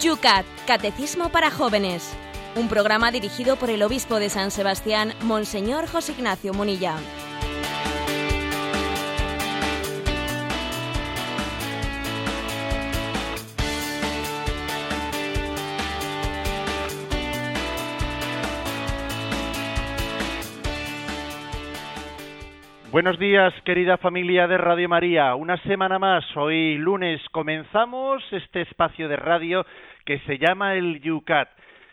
Yucat, Catecismo para Jóvenes. Un programa dirigido por el obispo de San Sebastián, Monseñor José Ignacio Munilla. Buenos días, querida familia de Radio María. Una semana más, hoy lunes comenzamos este espacio de radio que se llama el Yucat.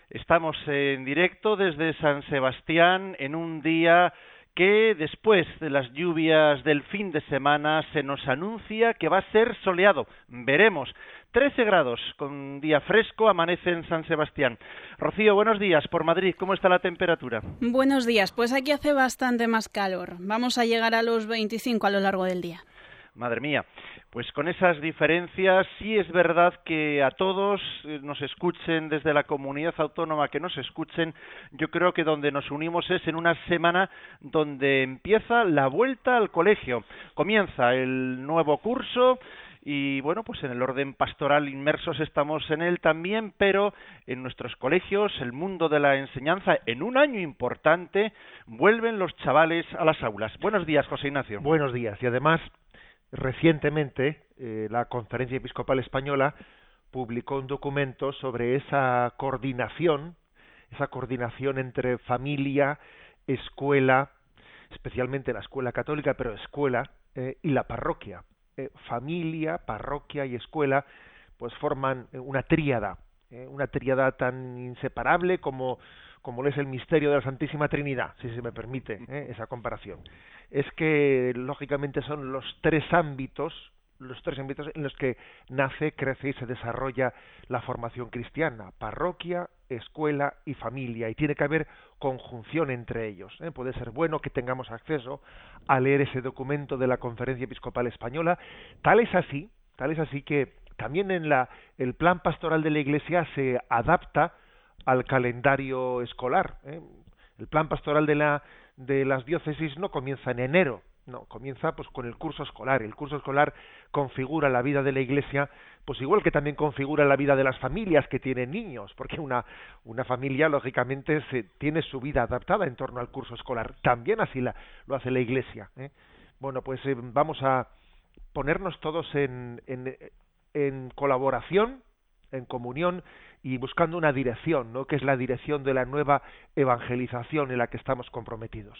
Estamos en directo desde San Sebastián en un día que después de las lluvias del fin de semana se nos anuncia que va a ser soleado. Veremos. 13 grados, con día fresco, amanece en San Sebastián. Rocío, buenos días por Madrid. ¿Cómo está la temperatura? Buenos días. Pues aquí hace bastante más calor. Vamos a llegar a los 25 a lo largo del día. Madre mía. Pues con esas diferencias sí es verdad que a todos eh, nos escuchen desde la comunidad autónoma que nos escuchen, yo creo que donde nos unimos es en una semana donde empieza la vuelta al colegio. Comienza el nuevo curso, y bueno, pues en el orden pastoral inmersos estamos en él también, pero en nuestros colegios, el mundo de la enseñanza, en un año importante, vuelven los chavales a las aulas. Buenos días, José Ignacio. Buenos días. Y además, recientemente, eh, la Conferencia Episcopal Española publicó un documento sobre esa coordinación, esa coordinación entre familia, escuela, especialmente la escuela católica, pero escuela eh, y la parroquia. Eh, familia, parroquia y escuela, pues forman una tríada, una tríada tan inseparable como, como es el misterio de la Santísima Trinidad, si se me permite esa comparación. Es que, lógicamente, son los tres ámbitos los tres ámbitos en los que nace, crece y se desarrolla la formación cristiana, parroquia, escuela y familia, y tiene que haber conjunción entre ellos. ¿eh? Puede ser bueno que tengamos acceso a leer ese documento de la Conferencia Episcopal Española. Tal es así, tal es así que también en la, el plan pastoral de la Iglesia se adapta al calendario escolar. ¿eh? El plan pastoral de, la, de las diócesis no comienza en enero, no, comienza pues con el curso escolar. El curso escolar configura la vida de la Iglesia, pues igual que también configura la vida de las familias que tienen niños, porque una, una familia lógicamente se, tiene su vida adaptada en torno al curso escolar. También así la, lo hace la Iglesia. ¿eh? Bueno, pues eh, vamos a ponernos todos en, en, en colaboración, en comunión y buscando una dirección, ¿no? que es la dirección de la nueva evangelización en la que estamos comprometidos.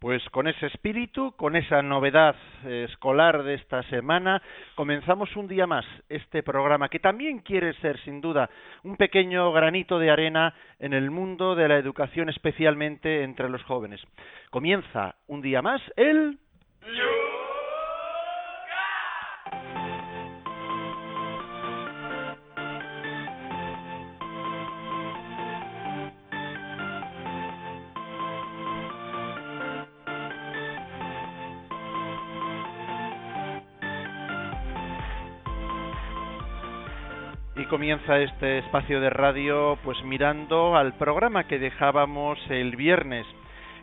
Pues con ese espíritu, con esa novedad eh, escolar de esta semana, comenzamos un día más este programa que también quiere ser, sin duda, un pequeño granito de arena en el mundo de la educación, especialmente entre los jóvenes. Comienza un día más el... comienza este espacio de radio pues mirando al programa que dejábamos el viernes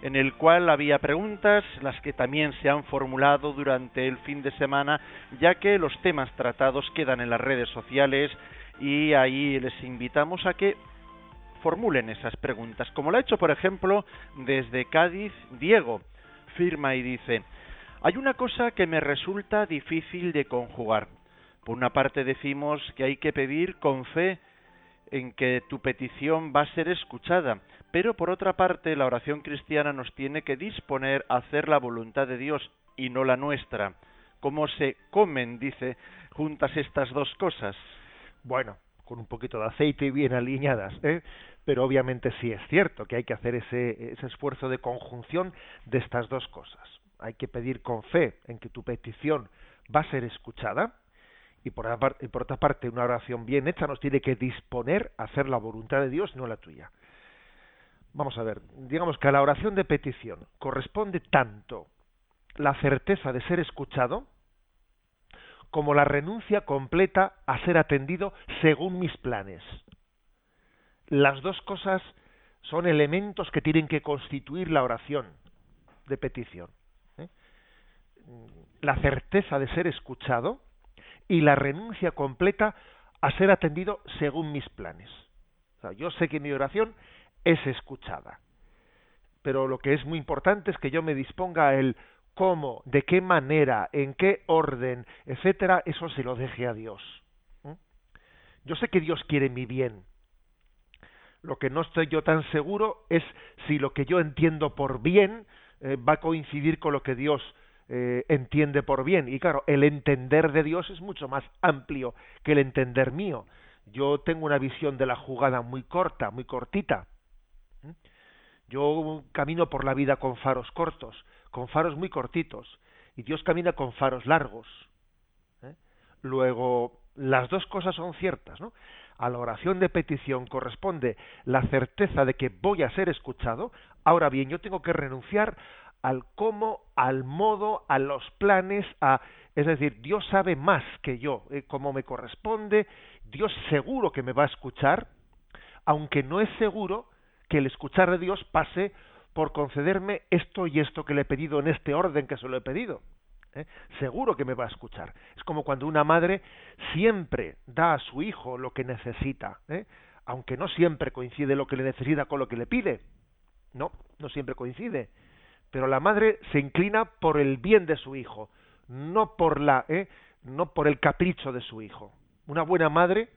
en el cual había preguntas, las que también se han formulado durante el fin de semana, ya que los temas tratados quedan en las redes sociales y ahí les invitamos a que formulen esas preguntas, como lo ha hecho, por ejemplo, desde Cádiz Diego, firma y dice, hay una cosa que me resulta difícil de conjugar. Por una parte decimos que hay que pedir con fe en que tu petición va a ser escuchada, pero por otra parte la oración cristiana nos tiene que disponer a hacer la voluntad de Dios y no la nuestra. ¿Cómo se comen, dice, juntas estas dos cosas? Bueno, con un poquito de aceite y bien alineadas, ¿eh? pero obviamente sí es cierto que hay que hacer ese, ese esfuerzo de conjunción de estas dos cosas. Hay que pedir con fe en que tu petición va a ser escuchada, y por, otra parte una oración bien hecha nos tiene que disponer a hacer la voluntad de Dios, no la tuya. Vamos a ver, digamos que a la oración de petición corresponde tanto la certeza de ser escuchado como la renuncia completa a ser atendido según mis planes. Las dos cosas son elementos que tienen que constituir la oración de petición. ¿eh? La certeza de ser escuchado y la renuncia completa a ser atendido según mis planes. yo sé que mi oración es escuchada. Pero lo que es muy importante es que yo me disponga el cómo, de qué manera, en qué orden, etcétera, eso se lo deje a Dios. Yo sé que Dios quiere mi bien. Lo que no estoy yo tan seguro es si lo que yo entiendo por bien eh, va a coincidir con lo que Dios eh, entiende por bien. Y claro, el entender de Dios es mucho más amplio que el entender mío. Yo tengo una visión de la jugada muy corta, muy cortita. ¿Mm? Yo camino por la vida con faros cortos, con faros muy cortitos, y Dios camina con faros largos. ¿eh? Luego, las dos cosas son ciertas, ¿no? A la oración de petición corresponde la certeza de que voy a ser escuchado. Ahora bien, yo tengo que renunciar al cómo, al modo, a los planes, a es decir, Dios sabe más que yo, eh, cómo me corresponde, Dios seguro que me va a escuchar, aunque no es seguro que el escuchar de Dios pase por concederme esto y esto que le he pedido en este orden que se lo he pedido. ¿eh? Seguro que me va a escuchar. Es como cuando una madre siempre da a su hijo lo que necesita, ¿eh? aunque no siempre coincide lo que le necesita con lo que le pide. No, no siempre coincide. Pero la madre se inclina por el bien de su hijo, no por la, ¿eh? no por el capricho de su hijo. Una buena madre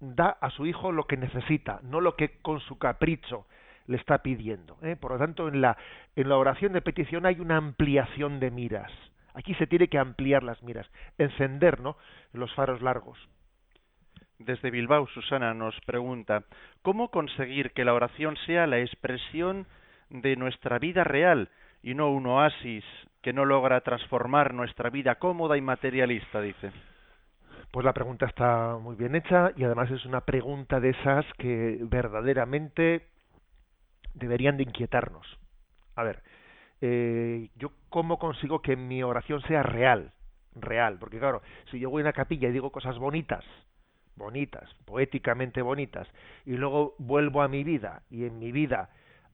da a su hijo lo que necesita, no lo que con su capricho le está pidiendo. ¿eh? Por lo tanto, en la, en la oración de petición hay una ampliación de miras. Aquí se tiene que ampliar las miras, encender ¿no? los faros largos. Desde Bilbao, Susana nos pregunta, ¿cómo conseguir que la oración sea la expresión de nuestra vida real y no un oasis que no logra transformar nuestra vida cómoda y materialista, dice? Pues la pregunta está muy bien hecha y además es una pregunta de esas que verdaderamente deberían de inquietarnos. A ver, eh, yo cómo consigo que mi oración sea real, real, porque claro, si yo voy a una capilla y digo cosas bonitas, bonitas, poéticamente bonitas, y luego vuelvo a mi vida y en mi vida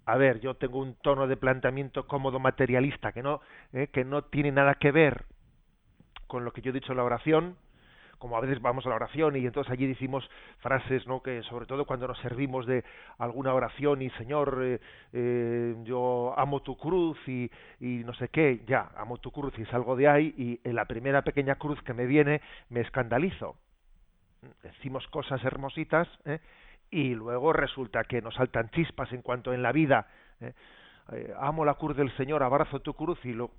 a ver, yo tengo un tono de planteamiento cómodo materialista que no eh, que no tiene nada que ver con lo que yo he dicho en la oración, como a veces vamos a la oración y entonces allí decimos frases, ¿no? Que sobre todo cuando nos servimos de alguna oración y Señor, eh, eh, yo amo tu cruz y, no sé qué, ya, amo tu cruz y salgo de ahí y en la primera pequeña cruz que me viene me escandalizo. Decimos cosas hermositas ¿eh? Y luego resulta que nos saltan chispas en cuanto en la vida amo la cruz del Señor, abrazo tu cruz y lo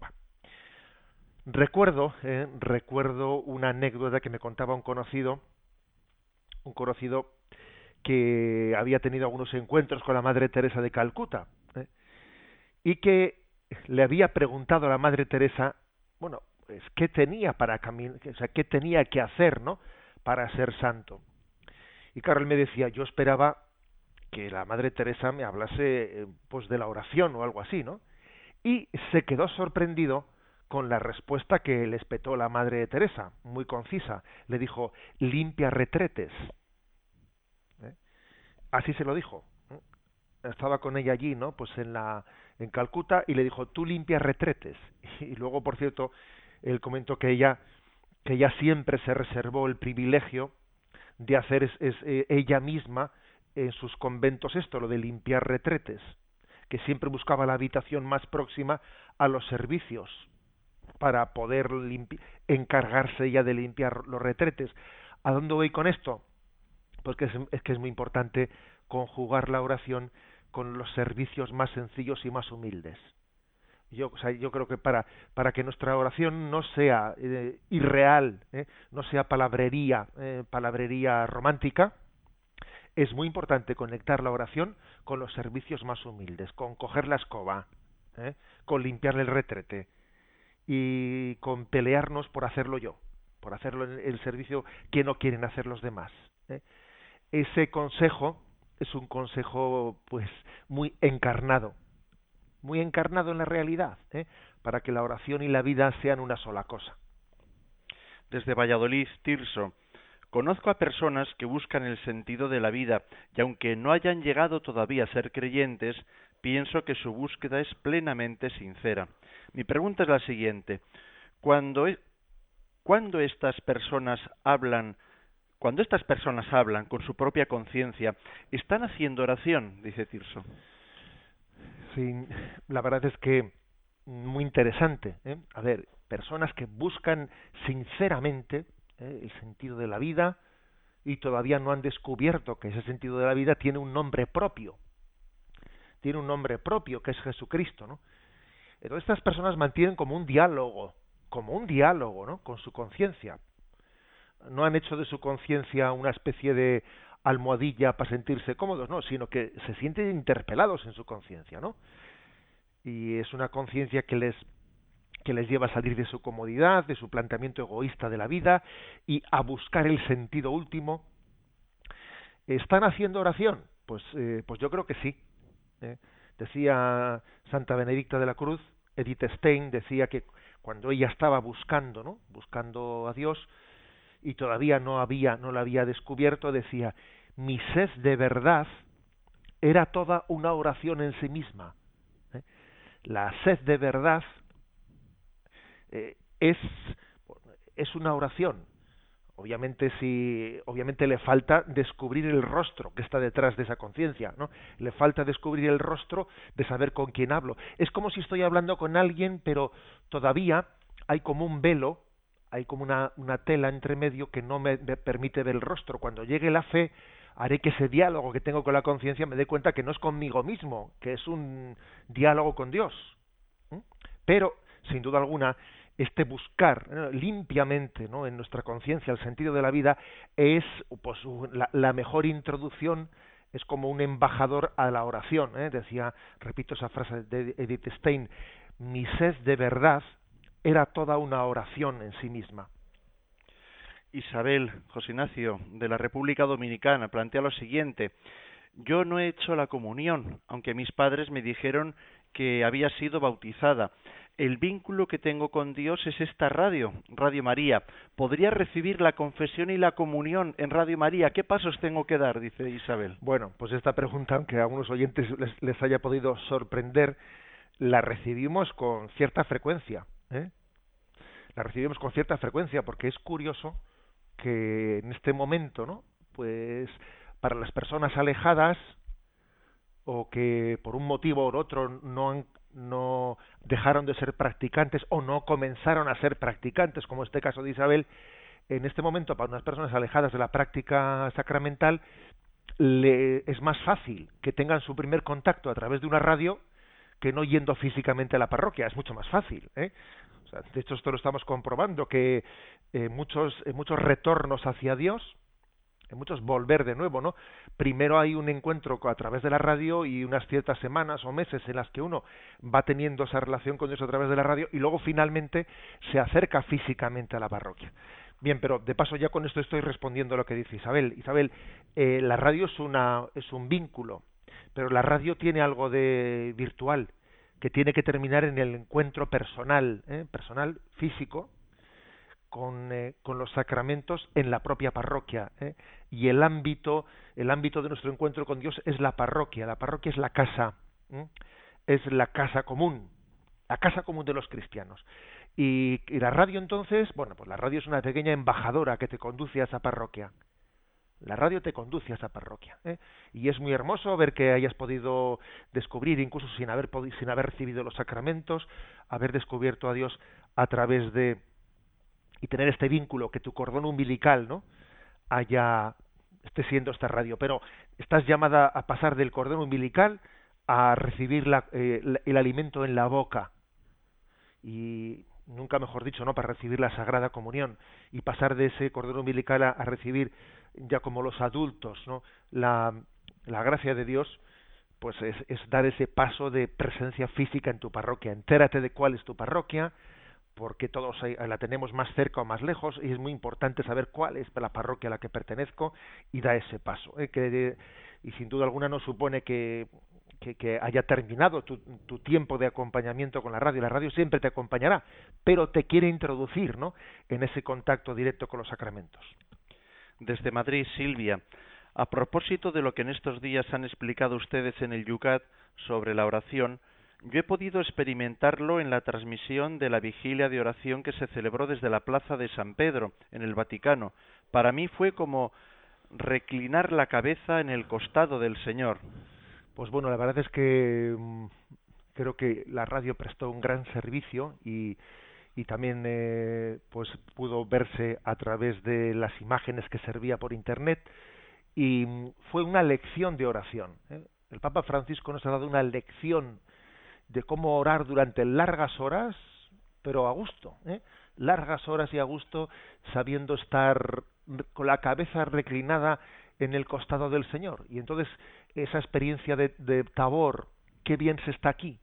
Recuerdo, eh, recuerdo una anécdota que me contaba un conocido, un conocido que había tenido algunos encuentros con la Madre Teresa de Calcuta eh, y que le había preguntado a la Madre Teresa, bueno, pues qué tenía para caminar, o sea, qué tenía que hacer, ¿no? Para ser santo. Y Carol me decía, yo esperaba que la Madre Teresa me hablase, eh, pues, de la oración o algo así, ¿no? Y se quedó sorprendido con la respuesta que le espetó la madre Teresa, muy concisa. Le dijo, limpia retretes. ¿Eh? Así se lo dijo. Estaba con ella allí, ¿no? Pues en la en Calcuta y le dijo, tú limpia retretes. Y luego, por cierto, él comentó que ella que ella siempre se reservó el privilegio de hacer es, eh, ella misma en sus conventos esto, lo de limpiar retretes, que siempre buscaba la habitación más próxima a los servicios para poder encargarse ya de limpiar los retretes. ¿A dónde voy con esto? Porque es, que es muy importante conjugar la oración con los servicios más sencillos y más humildes. Yo, o sea, yo creo que para, para que nuestra oración no sea eh, irreal, eh, no sea palabrería, eh, palabrería romántica, es muy importante conectar la oración con los servicios más humildes, con coger la escoba, con limpiarle el retrete, y con pelearnos por hacerlo yo, por hacerlo en el servicio que no quieren hacer los demás. Ese consejo es un consejo pues muy encarnado, muy encarnado en la realidad, ¿eh? para que la oración y la vida sean una sola cosa. Desde Valladolid, Tirso, Conozco a personas que buscan el sentido de la vida y aunque no hayan llegado todavía a ser creyentes, pienso que su búsqueda es plenamente sincera. Mi pregunta es la siguiente. Cuando, e, cuando estas personas hablan Cuando estas personas hablan con su propia conciencia, ¿están haciendo oración? Dice Tirso. La verdad es que muy interesante. ¿eh? A ver, personas que buscan sinceramente ¿eh? el sentido de la vida y todavía no han descubierto que ese sentido de la vida tiene un nombre propio. Tiene un nombre propio que es Jesucristo, ¿no? Entonces estas personas mantienen como un diálogo, como un diálogo, ¿no? Con su conciencia. No han hecho de su conciencia una especie de almohadilla para sentirse cómodos, no, sino que se sienten interpelados en su conciencia, ¿no? Y es una conciencia que les que les lleva a salir de su comodidad, de su planteamiento egoísta de la vida y a buscar el sentido último. ¿Están haciendo oración? Pues, eh, pues yo creo que sí. ¿eh? Decía Santa Benedicta de la Cruz, Edith Stein decía que cuando ella estaba buscando, ¿no? Buscando a Dios, y todavía no había, no la había descubierto, decía, mi sed de verdad era toda una oración en sí misma. ¿eh? La sed de verdad eh, es, es una oración. Obviamente si obviamente le falta descubrir el rostro que está detrás de esa conciencia, ¿no? Le falta descubrir el rostro de saber con quién hablo. Es como si estoy hablando con alguien, pero todavía hay como un velo hay como una, tela entre medio que no me, permite ver el rostro. Cuando llegue la fe, haré que ese diálogo que tengo con la conciencia me dé cuenta que no es conmigo mismo, que es un diálogo con Dios. Pero, sin duda alguna, este buscar limpiamente en nuestra conciencia el sentido de la vida es pues, la, la, mejor introducción, es como un embajador a la oración. ¿eh? Decía, repito esa frase de Edith Stein, mi sed de verdad era toda una oración en sí misma. Isabel José Ignacio de la República Dominicana plantea lo siguiente yo no he hecho la comunión, aunque mis padres me dijeron que había sido bautizada. El vínculo que tengo con Dios es esta radio, Radio María. ¿Podría recibir la confesión y la comunión en Radio María? ¿Qué pasos tengo que dar? Dice Isabel. Bueno, pues esta pregunta, aunque a algunos oyentes les, les haya podido sorprender, la recibimos con cierta frecuencia. ¿Eh? la recibimos con cierta frecuencia porque es curioso que en este momento, ¿no? Pues para las personas alejadas o que por un motivo u otro no no dejaron de ser practicantes o no comenzaron a ser practicantes, como este caso de Isabel, en este momento para unas personas alejadas de la práctica sacramental le, es más fácil que tengan su primer contacto a través de una radio que no yendo físicamente a la parroquia, es mucho más fácil. ¿eh? de hecho, esto lo estamos comprobando, que eh, muchos, eh, muchos retornos hacia Dios, en muchos volver de nuevo, ¿no? Primero hay un encuentro a través de la radio y unas ciertas semanas o meses en las que uno va teniendo esa relación con Dios a través de la radio y luego finalmente se acerca físicamente a la parroquia. Bien, pero de paso ya con esto estoy respondiendo a lo que dice Isabel. Isabel, eh, la radio es una es un vínculo, pero la radio tiene algo de virtual que tiene que terminar en el encuentro personal, ¿eh? personal, físico, con, eh, con, los sacramentos en la propia parroquia. ¿eh? Y el ámbito, el ámbito de nuestro encuentro con Dios es la parroquia. La parroquia es la casa, es la casa común, la casa común de los cristianos. Y, y la radio entonces, bueno, pues la radio es una pequeña embajadora que te conduce a esa parroquia. La radio te conduce a esa parroquia. ¿eh? Y es muy hermoso ver que hayas podido descubrir, incluso sin haber, sin haber recibido los sacramentos, haber descubierto a Dios a través de. y tener este vínculo, que tu cordón umbilical ¿no? haya. esté siendo esta radio. Pero estás llamada a pasar del cordón umbilical a recibir eh, el alimento en la boca. Y nunca mejor dicho, ¿no? Para recibir la Sagrada Comunión y pasar de ese cordón umbilical a recibir ya como los adultos, ¿no? La, la gracia de Dios pues es, es, dar ese paso de presencia física en tu parroquia. Entérate de cuál es tu parroquia, porque todos la tenemos más cerca o más lejos, y es muy importante saber cuál es la parroquia a la que pertenezco y da ese paso. ¿eh? Que, y sin duda alguna no supone que, que, que haya terminado tu, tu, tiempo de acompañamiento con la radio. La radio siempre te acompañará, pero te quiere introducir ¿no? en ese contacto directo con los sacramentos. Desde Madrid, Silvia. A propósito de lo que en estos días han explicado ustedes en el Yucat sobre la oración, yo he podido experimentarlo en la transmisión de la vigilia de oración que se celebró desde la Plaza de San Pedro, en el Vaticano, para mí fue como reclinar la cabeza en el costado del Señor. Pues bueno, la verdad es que mm, creo que la radio prestó un gran servicio y, y también eh, pues pudo verse a través de las imágenes que servía por internet y mm, fue una lección de oración. ¿eh? El Papa Francisco nos ha dado una lección de cómo orar durante largas horas, pero a gusto, ¿eh? largas horas y a gusto, sabiendo estar con la cabeza reclinada en el costado del Señor. Y entonces esa experiencia de, de Tabor, qué bien se está aquí.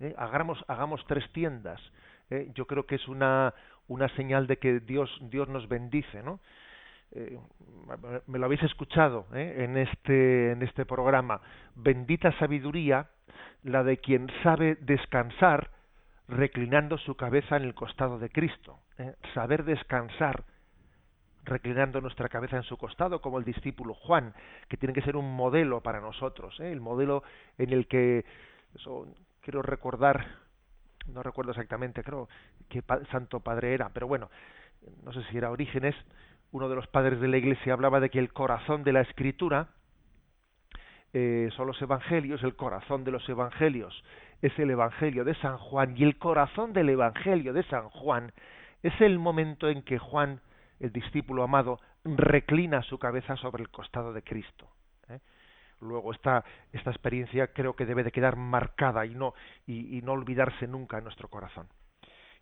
¿eh? Hagamos, hagamos tres tiendas. ¿Eh? Yo creo que es una, una señal de que Dios, Dios nos bendice, ¿no? Eh, me lo habéis escuchado ¿eh? en este en este programa bendita sabiduría la de quien sabe descansar reclinando su cabeza en el costado de Cristo ¿eh? saber descansar reclinando nuestra cabeza en su costado, como el discípulo Juan, que tiene que ser un modelo para nosotros, el modelo en el que, eso quiero recordar, no recuerdo exactamente, creo que Santo Padre era, pero bueno, no sé si era Orígenes, uno de los padres de la Iglesia hablaba de que el corazón de la Escritura eh, son los Evangelios, el corazón de los Evangelios es el Evangelio de San Juan, y el corazón del Evangelio de San Juan es el momento en que Juan el discípulo amado reclina su cabeza sobre el costado de Cristo. Luego esta, esta experiencia creo que debe de quedar marcada y no, y, no olvidarse nunca en nuestro corazón.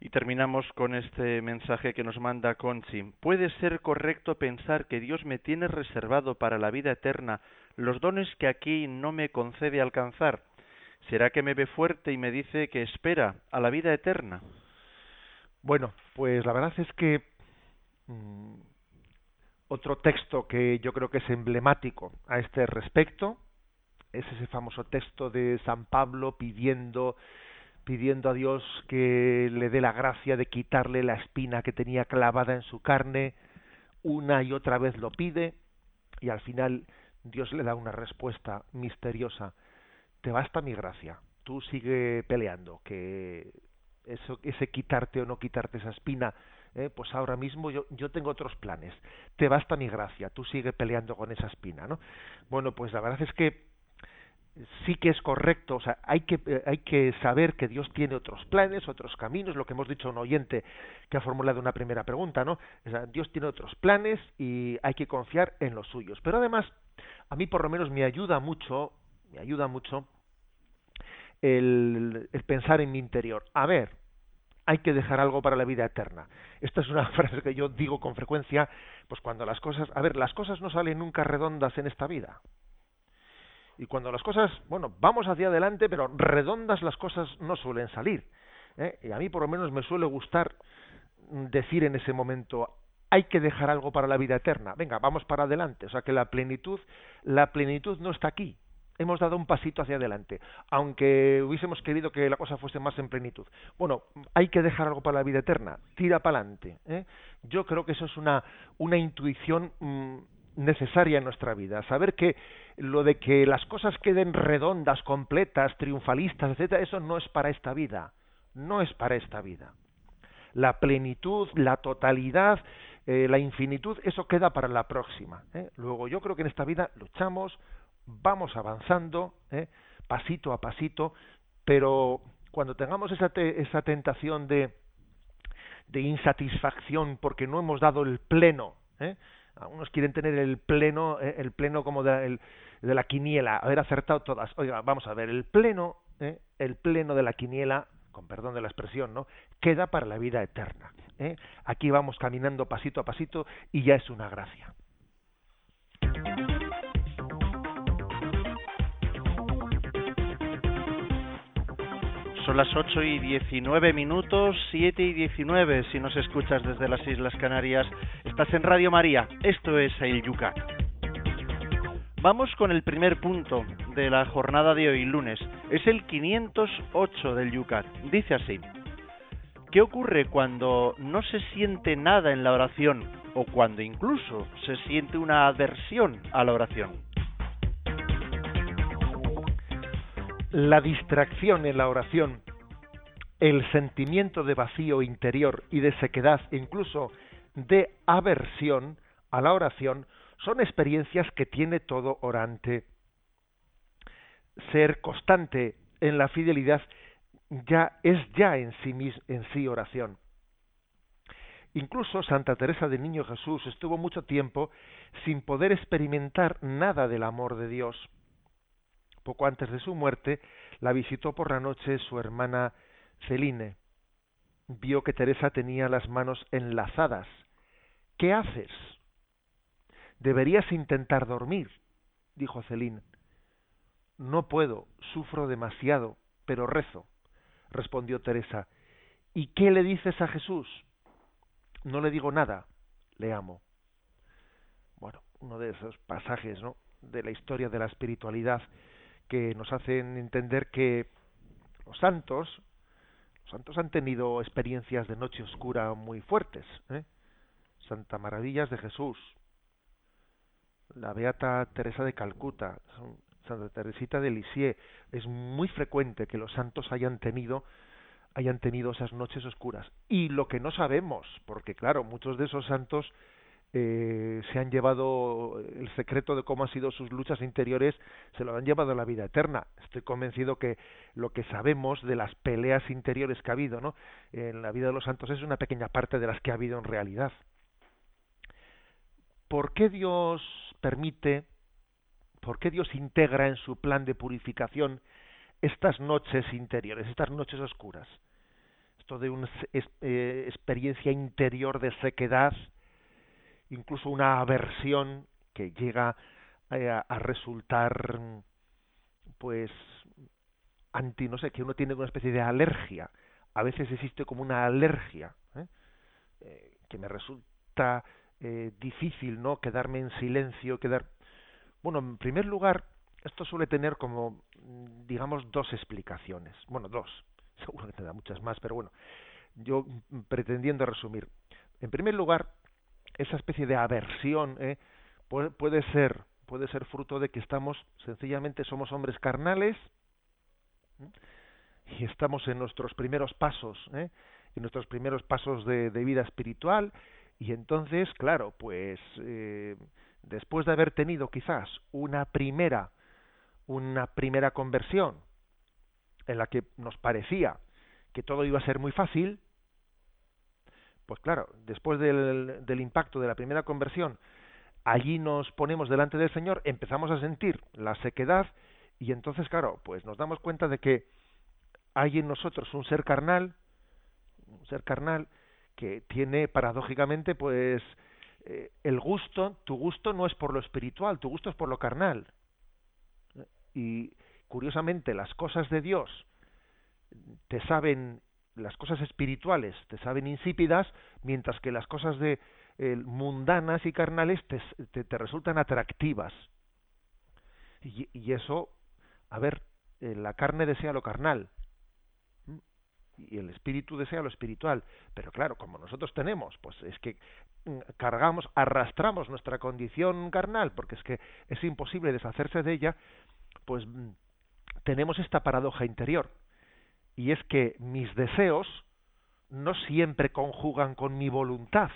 Y terminamos con este mensaje que nos manda Conchi. ¿Puede ser correcto pensar que Dios me tiene reservado para la vida eterna los dones que aquí no me concede alcanzar? ¿Será que me ve fuerte y me dice que espera a la vida eterna? Bueno, pues la verdad es que Mm, otro texto que yo creo que es emblemático a este respecto es ese famoso texto de San Pablo pidiendo pidiendo a Dios que le dé la gracia de quitarle la espina que tenía clavada en su carne, una y otra vez lo pide y al final Dios le da una respuesta misteriosa. Te basta mi gracia, tú sigue peleando, que eso, ese quitarte o no quitarte esa espina eh, pues ahora mismo yo, yo tengo otros planes. Te basta mi gracia, tú sigue peleando con esa espina, ¿no? Bueno, pues la verdad es que sí que es correcto, o sea, hay que, eh, hay que saber que Dios tiene otros planes, otros caminos, lo que hemos dicho a un oyente que ha formulado una primera pregunta, ¿no? O sea, Dios tiene otros planes y hay que confiar en los suyos. Pero además, a mí por lo menos me ayuda mucho, me ayuda mucho el, el pensar en mi interior. A ver, hay que dejar algo para la vida eterna. Esta es una frase que yo digo con frecuencia, pues cuando las cosas, a ver, las cosas no salen nunca redondas en esta vida. Y cuando las cosas, bueno, vamos hacia adelante, pero redondas las cosas no suelen salir. ¿eh? Y a mí por lo menos me suele gustar decir en ese momento, hay que dejar algo para la vida eterna. Venga, vamos para adelante. O sea que la plenitud, la plenitud no está aquí, hemos dado un pasito hacia adelante, aunque hubiésemos querido que la cosa fuese más en plenitud. Bueno, hay que dejar algo para la vida eterna, tira para adelante. ¿eh? Yo creo que eso es una, una intuición mm, necesaria en nuestra vida, saber que lo de que las cosas queden redondas, completas, triunfalistas, etcétera, eso no es para esta vida, no es para esta vida. La plenitud, la totalidad, eh, la infinitud, eso queda para la próxima. ¿eh? Luego, yo creo que en esta vida luchamos, vamos avanzando, ¿eh? pasito a pasito, pero cuando tengamos esa, esa tentación de, de insatisfacción porque no hemos dado el pleno, ¿eh? algunos quieren tener el pleno, ¿eh? el pleno como de, de, la quiniela, haber acertado todas. Oiga, vamos a ver, el pleno, ¿eh? el pleno de la quiniela, con perdón de la expresión, ¿no? Queda para la vida eterna. ¿eh? Aquí vamos caminando pasito a pasito y ya es una gracia. Son las 8 y 19 minutos, 7 y 19 si nos escuchas desde las Islas Canarias. Estás en Radio María, esto es el Yucat. Vamos con el primer punto de la jornada de hoy, lunes. Es el 508 del Yucat. Dice así. ¿Qué ocurre cuando no se siente nada en la oración o cuando incluso se siente una aversión a la oración? La distracción en la oración, el sentimiento de vacío interior y de sequedad, incluso de aversión, a la oración son experiencias que tiene todo orante. Ser constante en la fidelidad ya es ya en sí, en sí oración. Incluso Santa Teresa de Niño Jesús estuvo mucho tiempo sin poder experimentar nada del amor de Dios. Poco antes de su muerte, la visitó por la noche su hermana Celine. Vio que Teresa tenía las manos enlazadas. ¿Qué haces? Deberías intentar dormir, dijo Celine. No puedo, sufro demasiado, pero rezo, respondió Teresa. ¿Y qué le dices a Jesús? No le digo nada, le amo. Bueno, uno de esos pasajes, ¿no? de la historia de la espiritualidad que nos hacen entender que los santos, los santos han tenido experiencias de noche oscura muy fuertes. ¿eh? Santa Maravillas de Jesús, la Beata Teresa de Calcuta, Santa Teresita de Lisieux. Es muy frecuente que los santos hayan tenido hayan tenido esas noches oscuras. Y lo que no sabemos, porque claro, muchos de esos santos eh, se han llevado el secreto de cómo han sido sus luchas interiores, se lo han llevado a la vida eterna. Estoy convencido que lo que sabemos de las peleas interiores que ha habido ¿no? en la vida de los santos es una pequeña parte de las que ha habido en realidad. ¿Por qué Dios permite, por qué Dios integra en su plan de purificación estas noches interiores, estas noches oscuras? Esto de una eh, experiencia interior de sequedad, incluso una aversión que llega eh, a, resultar pues anti no sé que uno tiene una especie de alergia. A veces existe como una alergia ¿eh? Eh, que me resulta difícil no quedarme en silencio quedar bueno en primer lugar esto suele tener como digamos dos explicaciones. Bueno dos seguro que tendrá muchas más pero bueno yo pretendiendo resumir. En primer lugar esa especie de aversión ¿eh? puede, ser puede ser fruto de que estamos sencillamente somos hombres carnales y estamos en nuestros primeros pasos ¿eh? en nuestros primeros pasos de, vida espiritual y entonces claro pues eh, después de haber tenido quizás una primera una primera conversión en la que nos parecía que todo iba a ser muy fácil pues claro, después del, del impacto de la primera conversión, allí nos ponemos delante del Señor, empezamos a sentir la sequedad y entonces, claro, pues nos damos cuenta de que hay en nosotros un ser carnal, un ser carnal que tiene paradójicamente pues eh, el gusto, tu gusto no es por lo espiritual, tu gusto es por lo carnal. Y curiosamente las cosas de Dios te saben las cosas espirituales te saben insípidas, mientras que las cosas de eh, mundanas y carnales te, te, resultan atractivas. Y, y, eso, a ver, eh, la carne desea lo carnal y el espíritu desea lo espiritual. Pero claro, como nosotros tenemos, pues es que mm, cargamos, arrastramos nuestra condición carnal, porque es que es imposible deshacerse de ella, pues mm, tenemos esta paradoja interior y es que mis deseos no siempre conjugan con mi voluntad.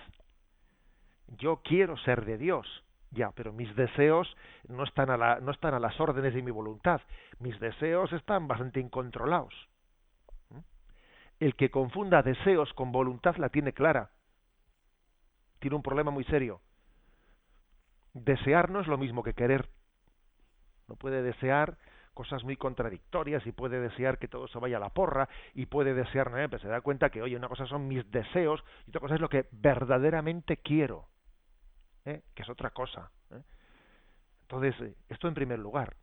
Yo quiero ser de Dios, ya, pero mis deseos no están a, la, no están a las órdenes de mi voluntad. Mis deseos están bastante incontrolados. ¿Mm? El que confunda deseos con voluntad la tiene clara. Tiene un problema muy serio. Desear no es lo mismo que querer. No puede desear cosas muy contradictorias y puede desear que todo se vaya a la porra y puede desear, ¿no? se da cuenta que, oye, una cosa son mis deseos y otra cosa es lo que verdaderamente quiero, ¿eh? que es otra cosa. ¿eh? Entonces, eh, esto en primer lugar.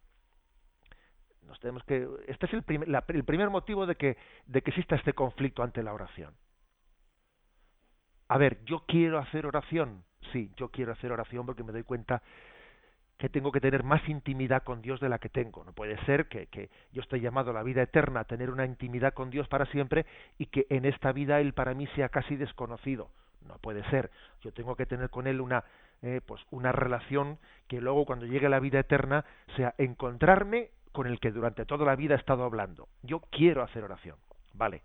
Nos tenemos que, este es el, primer, el primer motivo de que, de que exista este conflicto ante la oración. A ver, yo quiero hacer oración. Sí, yo quiero hacer oración porque me doy cuenta que tengo que tener más intimidad con Dios de la que tengo. No puede ser que, que, yo esté llamado a la vida eterna a tener una intimidad con Dios para siempre y que en esta vida Él para mí sea casi desconocido. No puede ser. Yo tengo que tener con Él una, eh, pues una relación que luego cuando llegue la vida eterna sea encontrarme con el que durante toda la vida he estado hablando. Yo quiero hacer oración. Vale.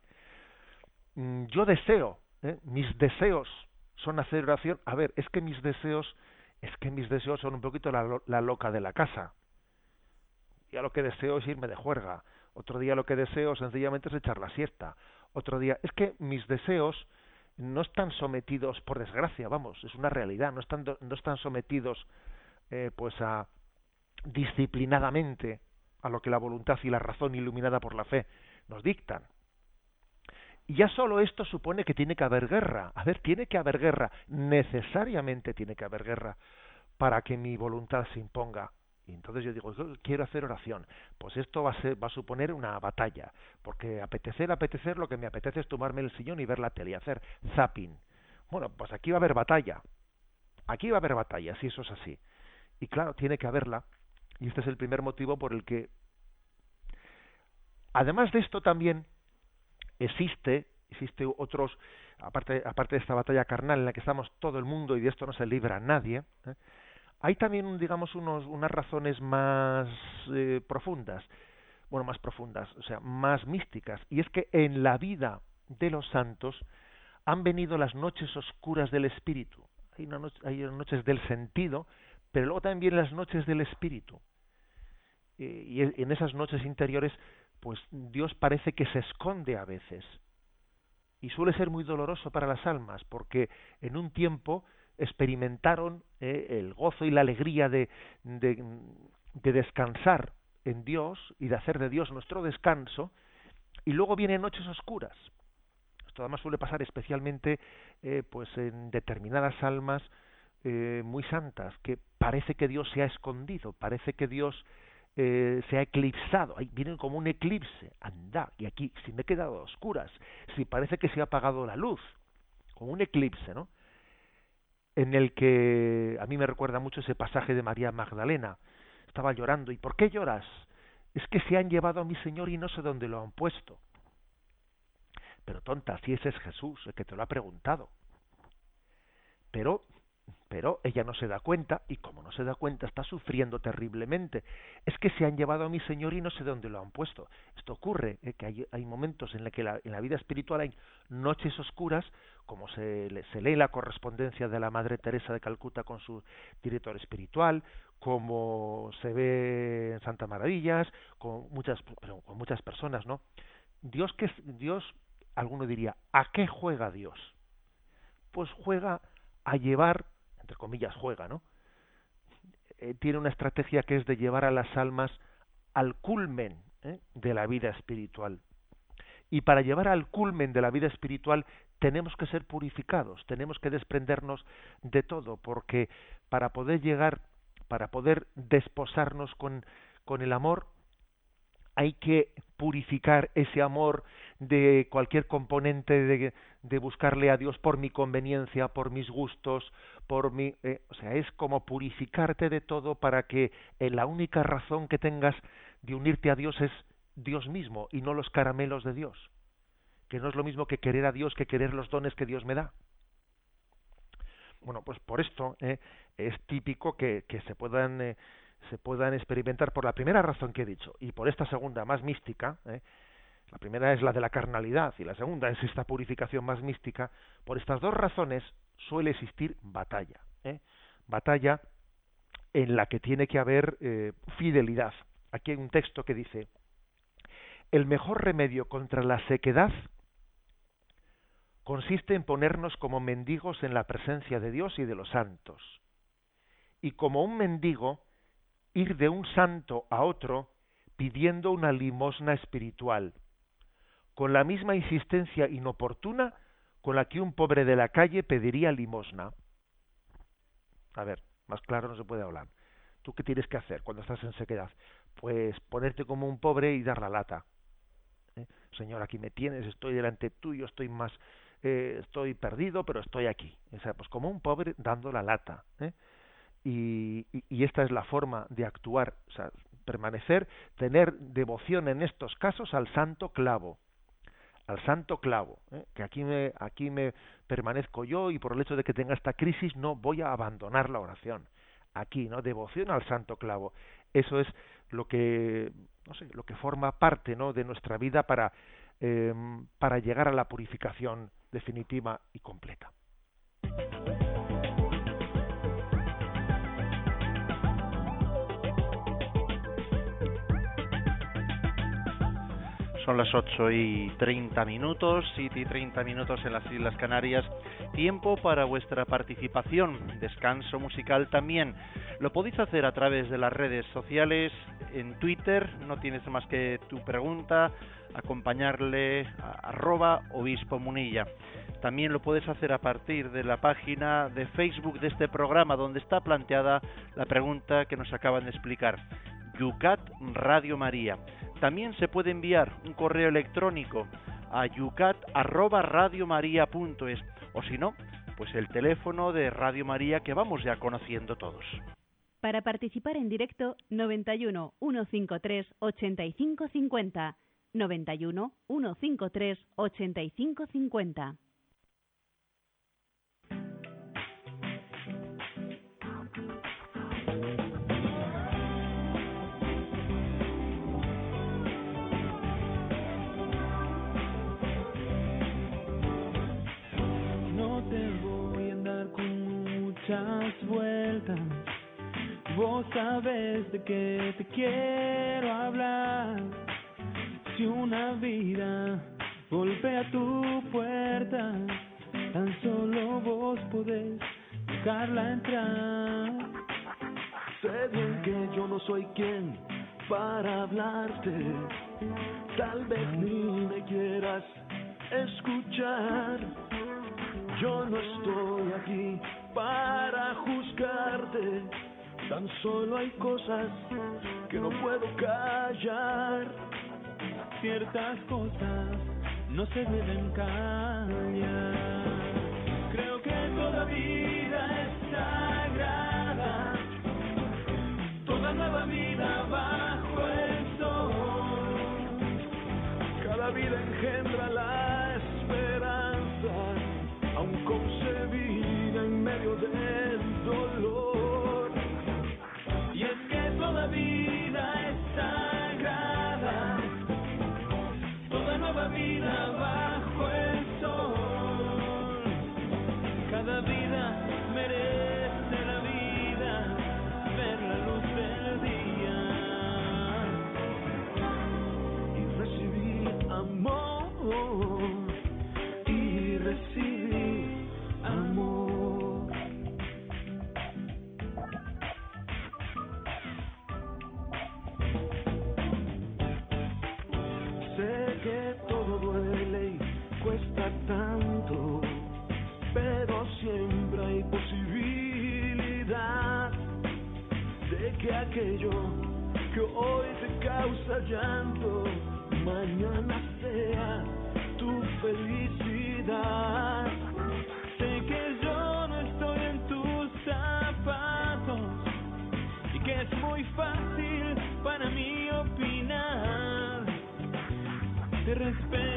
Mm, yo deseo, ¿eh? mis deseos son hacer oración. A ver, es que mis deseos es que mis deseos son un poquito la, la loca de la casa. Ya lo que deseo es irme de juerga. Otro día lo que deseo sencillamente es echar la siesta. Otro día, es que mis deseos no están sometidos, por desgracia, vamos, es una realidad, no están, no están sometidos eh, pues a disciplinadamente a lo que la voluntad y la razón iluminada por la fe nos dictan. Y ya solo esto supone que tiene que haber guerra. A ver, tiene que haber guerra, necesariamente tiene que haber guerra para que mi voluntad se imponga. Y entonces yo digo, quiero hacer oración. Pues esto va a, ser, va a suponer una batalla, porque apetecer, apetecer, lo que me apetece es tomarme el sillón y ver la tele, hacer zapping. Bueno, pues aquí va a haber batalla. Aquí va a haber batalla, si eso es así. Y claro, tiene que haberla. Y este es el primer motivo por el que, además de esto también, existe, existe otros, aparte, aparte de esta batalla carnal en la que estamos todo el mundo y de esto no se libra nadie, ¿eh? hay también, digamos, unos, unas razones más eh, profundas, bueno, más profundas, o sea, más místicas, y es que en la vida de los santos han venido las noches oscuras del espíritu. Hay, una hay noches del sentido, pero luego también las noches del espíritu. Eh, y en esas noches interiores, pues Dios parece que se esconde a veces. Y suele ser muy doloroso para las almas, porque en un tiempo experimentaron eh, el gozo y la alegría de, de, descansar en Dios y de hacer de Dios nuestro descanso, y luego vienen noches oscuras. Esto además suele pasar especialmente eh, pues en determinadas almas eh, muy santas, que parece que Dios se ha escondido, parece que Dios se ha eclipsado, ahí vienen como un eclipse, anda, y aquí si me he quedado a oscuras, si parece que se ha apagado la luz, como un eclipse, ¿no? en el que a mí me recuerda mucho ese pasaje de María Magdalena. Estaba llorando. ¿Y por qué lloras? Es que se han llevado a mi Señor y no sé dónde lo han puesto. Pero tonta, si ese es Jesús, el que te lo ha preguntado. Pero pero ella no se da cuenta y como no se da cuenta está sufriendo terriblemente. Es que se han llevado a mi Señor y no sé dónde lo han puesto. Esto ocurre, ¿eh? que hay, hay, momentos en los que la, en la vida espiritual hay noches oscuras, como se, se lee la correspondencia de la Madre Teresa de Calcuta con su director espiritual, como se ve en Santa Maravillas, con muchas, con muchas personas, ¿no? Dios que Dios, alguno diría, ¿a qué juega Dios? Pues juega a llevar entre comillas, juega, ¿no? Eh, tiene una estrategia que es de llevar a las almas al culmen ¿eh? de la vida espiritual. Y para llevar al culmen de la vida espiritual tenemos que ser purificados, tenemos que desprendernos de todo, porque para poder llegar, para poder desposarnos con, con el amor, hay que purificar ese amor de cualquier componente de, de, buscarle a Dios por mi conveniencia, por mis gustos, por mi, eh, o sea, es como purificarte de todo para que eh, la única razón que tengas de unirte a Dios es Dios mismo y no los caramelos de Dios, que no es lo mismo que querer a Dios que querer los dones que Dios me da. Bueno, pues por esto eh, es típico que, que se puedan eh, se puedan experimentar por la primera razón que he dicho y por esta segunda más mística, ¿eh? La primera es la de la carnalidad y la segunda es esta purificación más mística, por estas dos razones suele existir batalla, ¿eh? batalla en la que tiene que haber eh, fidelidad. Aquí hay un texto que dice, el mejor remedio contra la sequedad consiste en ponernos como mendigos en la presencia de Dios y de los santos. Y como un mendigo, ir de un santo a otro pidiendo una limosna espiritual, con la misma insistencia inoportuna con la que un pobre de la calle pediría limosna. A ver, más claro no se puede hablar. ¿Tú qué tienes que hacer cuando estás en sequedad? Pues ponerte como un pobre y dar la lata. ¿Eh? Señor, aquí me tienes, estoy delante tuyo, estoy más, eh, estoy perdido, pero estoy aquí. O sea, pues como un pobre dando la lata. ¿eh? y, y, esta es la forma de actuar, o sea, permanecer, tener devoción en estos casos al santo clavo, al santo clavo, ¿eh? que aquí me, aquí me permanezco yo y por el hecho de que tenga esta crisis no voy a abandonar la oración. Aquí, ¿no? Devoción al santo clavo. Eso es lo que, no sé, lo que forma parte, ¿no? De nuestra vida para, eh, para llegar a la purificación definitiva y completa. Son las 8 y 30 minutos, 7 y 30 minutos en las Islas Canarias. Tiempo para vuestra participación, descanso musical también. Lo podéis hacer a través de las redes sociales, en Twitter, no tienes más que tu pregunta, acompañarle a arroba obispo munilla. También lo puedes hacer a partir de la página de Facebook de este programa, donde está planteada la pregunta que nos acaban de explicar. Yucat Radio María. También se puede enviar un correo electrónico a yucat@radiomaria.es o si no, pues el teléfono de Radio María que vamos ya conociendo todos. Para participar en directo 91 153 8550 91 153 8550 vueltas. Vos sabes de qué te quiero hablar. Si una vida golpea tu puerta, tan solo vos podés dejarla entrar. Sé bien que yo no soy quien para hablarte. Tal vez ni me quieras escuchar. Yo no estoy aquí para juzgarte. Tan solo hay cosas que no puedo callar. Ciertas cosas no se deben callar. Creo que toda aquello que hoy te causa llanto, mañana sea tu felicidad. Sé que yo no estoy en tus zapatos y que es muy fácil para mí opinar. Te respeto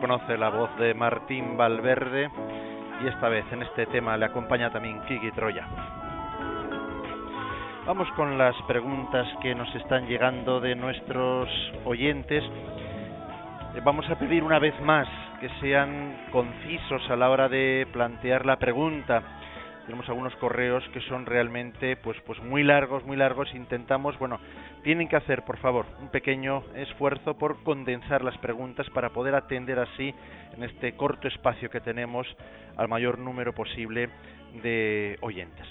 reconoce la voz de Martín Valverde y esta vez en este tema le acompaña también Kiki Troya. Vamos con las preguntas que nos están llegando de nuestros oyentes. Eh, vamos a pedir una vez más que sean concisos a la hora de plantear la pregunta. Tenemos algunos correos que son realmente pues pues muy largos, muy largos. Intentamos, bueno, tienen que hacer, por favor, un pequeño esfuerzo por condensar las preguntas para poder atender así en este corto espacio que tenemos al mayor número posible de oyentes.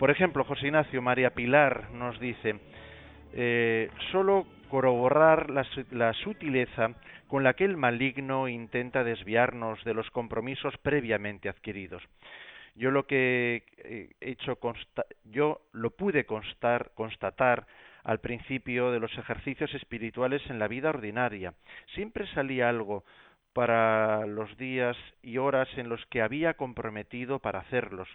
Por ejemplo, José Ignacio María Pilar nos dice, eh, solo corroborar la, la, sutileza con la que el maligno intenta desviarnos de los compromisos previamente adquiridos. Yo lo que he hecho yo lo pude constar, constatar al principio de los ejercicios espirituales en la vida ordinaria. Siempre salía algo para los días y horas en los que había comprometido para hacerlos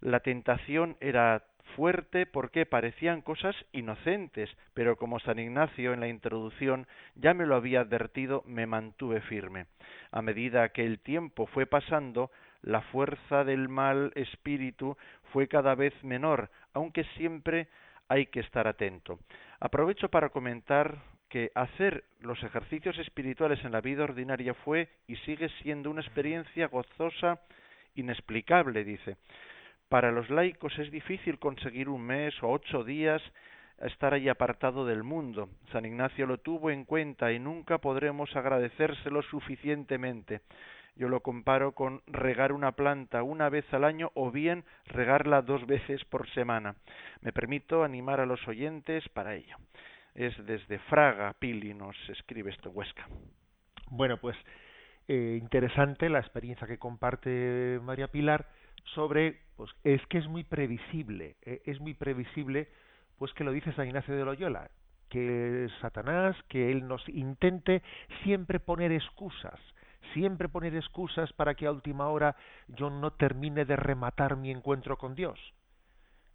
la tentación era fuerte porque parecían cosas inocentes, pero como San Ignacio en la introducción ya me lo había advertido, me mantuve firme. A medida que el tiempo fue pasando, la fuerza del mal espíritu fue cada vez menor, aunque siempre hay que estar atento. Aprovecho para comentar que hacer los ejercicios espirituales en la vida ordinaria fue y sigue siendo una experiencia gozosa, inexplicable, dice. Para los laicos es difícil conseguir un mes o ocho días estar ahí apartado del mundo. San Ignacio lo tuvo en cuenta y nunca podremos agradecérselo suficientemente. Yo lo comparo con regar una planta una vez al año o bien regarla dos veces por semana. Me permito animar a los oyentes para ello. Es desde Fraga, Pili, nos escribe esto Huesca. Bueno, pues eh, interesante la experiencia que comparte María Pilar sobre, pues es que es muy previsible, eh, es muy previsible, pues que lo dice San Ignacio de Loyola, que Satanás, que él nos intente siempre poner excusas, siempre poner excusas para que a última hora yo no termine de rematar mi encuentro con Dios.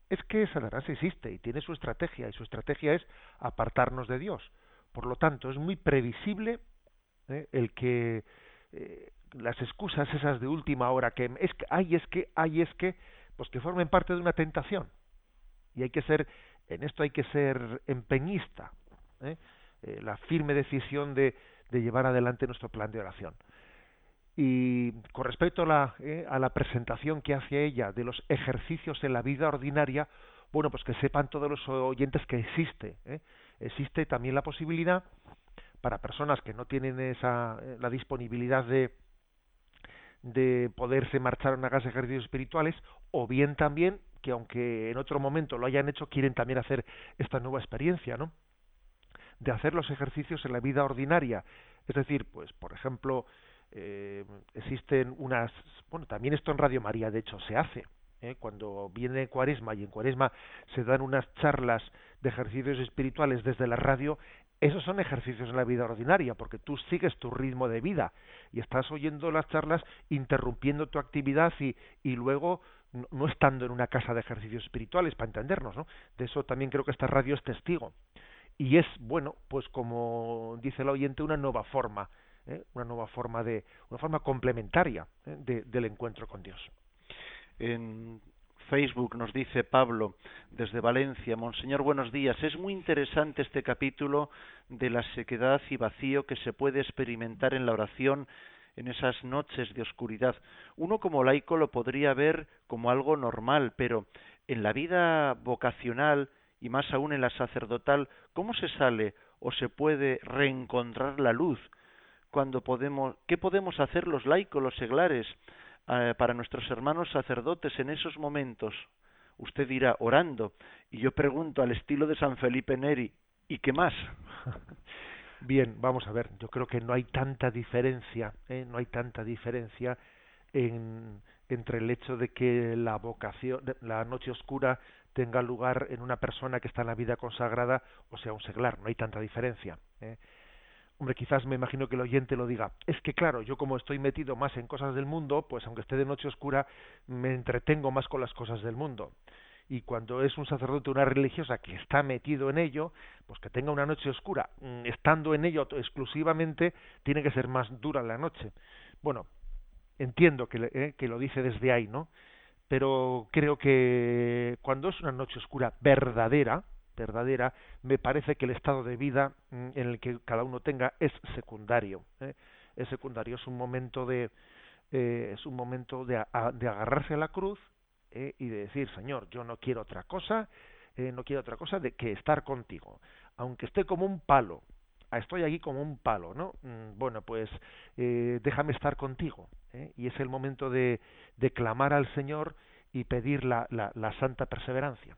Es que Satanás existe y tiene su estrategia, y su estrategia es apartarnos de Dios. Por lo tanto, es muy previsible eh, el que eh, las excusas esas de última hora que es que hay es que hay es que pues que formen parte de una tentación y hay que ser en esto hay que ser empeñista ¿eh? La firme decisión de, de, llevar adelante nuestro plan de oración y con respecto a la, ¿eh? a la presentación que hace ella de los ejercicios en la vida ordinaria bueno pues que sepan todos los oyentes que existe existe también la posibilidad para personas que no tienen esa la disponibilidad de de poderse marchar a una casa ejercicios espirituales, o bien también que aunque en otro momento lo hayan hecho, quieren también hacer esta nueva experiencia, ¿no? De hacer los ejercicios en la vida ordinaria. Es decir, pues, por ejemplo, eh, existen unas, bueno, también esto en Radio María, de hecho, se hace. ¿eh? Cuando viene Cuaresma y en Cuaresma se dan unas charlas de ejercicios espirituales desde la radio, esos son ejercicios en la vida ordinaria, porque tú sigues tu ritmo de vida y estás oyendo las charlas, interrumpiendo tu actividad y, y luego no, estando en una casa de ejercicios espirituales, para entendernos, ¿no? De eso también creo que esta radio es testigo. Y es, bueno, pues como dice el oyente, una nueva forma, ¿eh? una nueva forma de, una forma complementaria ¿eh? de, del encuentro con Dios. En Facebook nos dice Pablo desde Valencia, Monseñor, buenos días. Es muy interesante este capítulo de la sequedad y vacío que se puede experimentar en la oración en esas noches de oscuridad. Uno como laico lo podría ver como algo normal, pero en la vida vocacional y más aún en la sacerdotal, ¿cómo se sale o se puede reencontrar la luz? Cuando podemos, ¿qué podemos hacer los laicos, los seglares? Eh, para nuestros hermanos sacerdotes en esos momentos, usted dirá orando, y yo pregunto al estilo de San Felipe Neri, ¿y qué más? Bien, vamos a ver, yo creo que no hay tanta diferencia, ¿eh? no hay tanta diferencia en, entre el hecho de que la vocación, la noche oscura tenga lugar en una persona que está en la vida consagrada o sea un seglar, no hay tanta diferencia. ¿eh? Hombre, quizás me imagino que el oyente lo diga. Es que claro, yo como estoy metido más en cosas del mundo, pues aunque esté de noche oscura, me entretengo más con las cosas del mundo. y cuando es un sacerdote una religiosa que está metido en ello, pues que tenga una noche oscura, mm, estando en ello exclusivamente, tiene que ser más dura la noche. Bueno, entiendo que, eh, que lo dice desde ahí, ¿no? Pero creo que cuando es una noche oscura verdadera, verdadera, me parece que el estado de vida mm, en el que cada uno tenga es secundario. ¿eh? Es secundario, es un momento de, eh, es un momento de, de agarrarse a la cruz eh, y de decir, Señor, yo no quiero otra cosa, eh, no quiero otra cosa de que estar contigo, aunque esté como un palo, estoy aquí como un palo, ¿no? Mm, bueno, pues déjame estar contigo, y es el momento de, de clamar al Señor y pedir la, la, la santa perseverancia.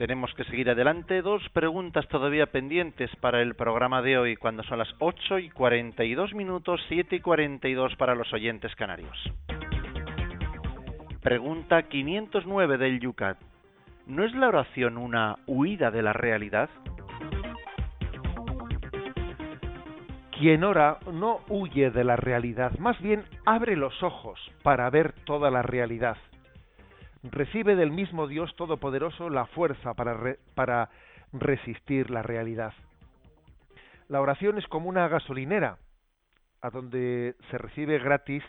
Tenemos que seguir adelante. Dos preguntas todavía pendientes para el programa de hoy, cuando son las 8 y 42 minutos, 7 y 42 para los oyentes canarios. Pregunta 509 del Yucat. ¿No es la oración una huida de la realidad? Quien ora no huye de la realidad, más bien abre los ojos para ver toda la realidad recibe del mismo Dios Todopoderoso la fuerza para, re, para resistir la realidad. La oración es como una gasolinera, a donde se recibe gratis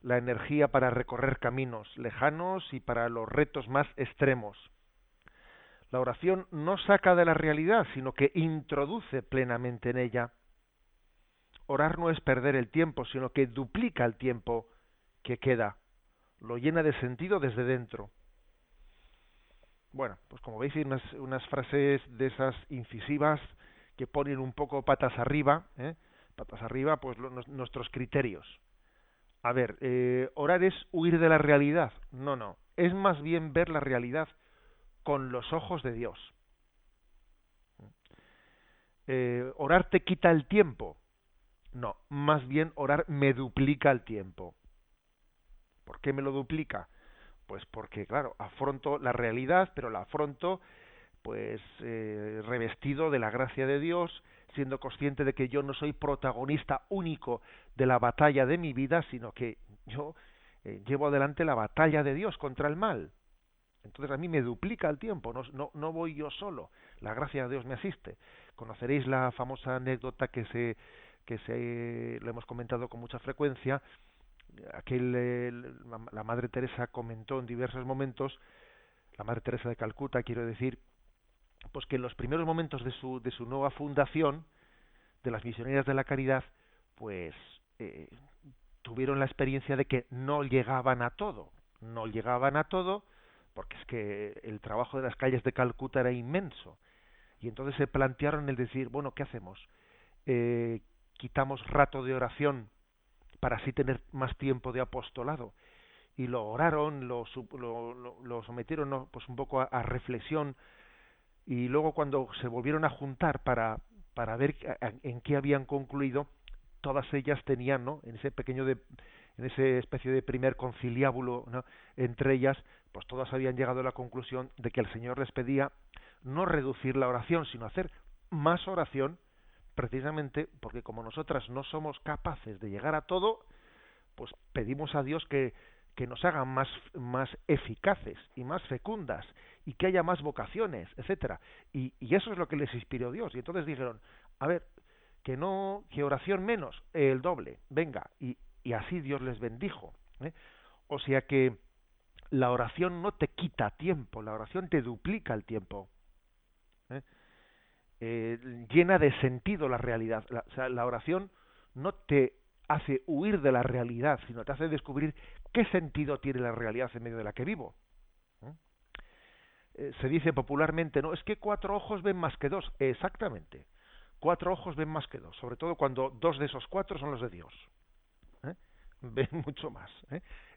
la energía para recorrer caminos lejanos y para los retos más extremos. La oración no saca de la realidad, sino que introduce plenamente en ella. Orar no es perder el tiempo, sino que duplica el tiempo que queda lo llena de sentido desde dentro. Bueno, pues como veis hay unas, frases de esas incisivas que ponen un poco patas arriba, ¿eh? patas arriba, pues nuestros criterios. A ver, eh, orar es huir de la realidad. No, no, es más bien ver la realidad con los ojos de Dios. Eh, orar te quita el tiempo. No, más bien orar me duplica el tiempo. ¿Por qué me lo duplica? Pues porque, claro, afronto la realidad, pero la afronto pues eh, revestido de la gracia de Dios, siendo consciente de que yo no soy protagonista único de la batalla de mi vida, sino que yo eh, llevo adelante la batalla de Dios contra el mal. Entonces a mí me duplica el tiempo, no, no, no voy yo solo, la gracia de Dios me asiste. Conoceréis la famosa anécdota que se que se lo hemos comentado con mucha frecuencia aquel la madre Teresa comentó en diversos momentos la madre Teresa de Calcuta quiero decir pues que en los primeros momentos de su de su nueva fundación de las misioneras de la caridad pues eh, tuvieron la experiencia de que no llegaban a todo no llegaban a todo porque es que el trabajo de las calles de Calcuta era inmenso. Y entonces se plantearon el decir bueno qué hacemos eh, quitamos rato de oración para así tener más tiempo de apostolado. Y lo oraron, lo, lo, lo sometieron ¿no? pues un poco a, reflexión y luego cuando se volvieron a juntar para, para ver en qué habían concluido, todas ellas tenían, ¿no? En ese pequeño de, en ese especie de primer conciliábulo, entre ellas, pues todas habían llegado a la conclusión de que el Señor les pedía no reducir la oración, sino hacer más oración precisamente porque como nosotras no somos capaces de llegar a todo, pues pedimos a Dios que, que nos haga más, más eficaces y más fecundas y que haya más vocaciones, etcétera. Y, y eso es lo que les inspiró Dios. Y entonces dijeron, a ver, que no, que oración menos, el doble, venga, y, y así Dios les bendijo. ¿eh? O sea que la oración no te quita tiempo, la oración te duplica el tiempo. ¿eh? Eh, llena de sentido la realidad. La, o sea, la oración no te hace huir de la realidad, sino te hace descubrir qué sentido tiene la realidad en medio de la que vivo. ¿Eh? Eh, se dice popularmente, no, es que cuatro ojos ven más que dos. Exactamente. Cuatro ojos ven más que dos, sobre todo cuando dos de esos cuatro son los de Dios. ¿Eh? Ven mucho más.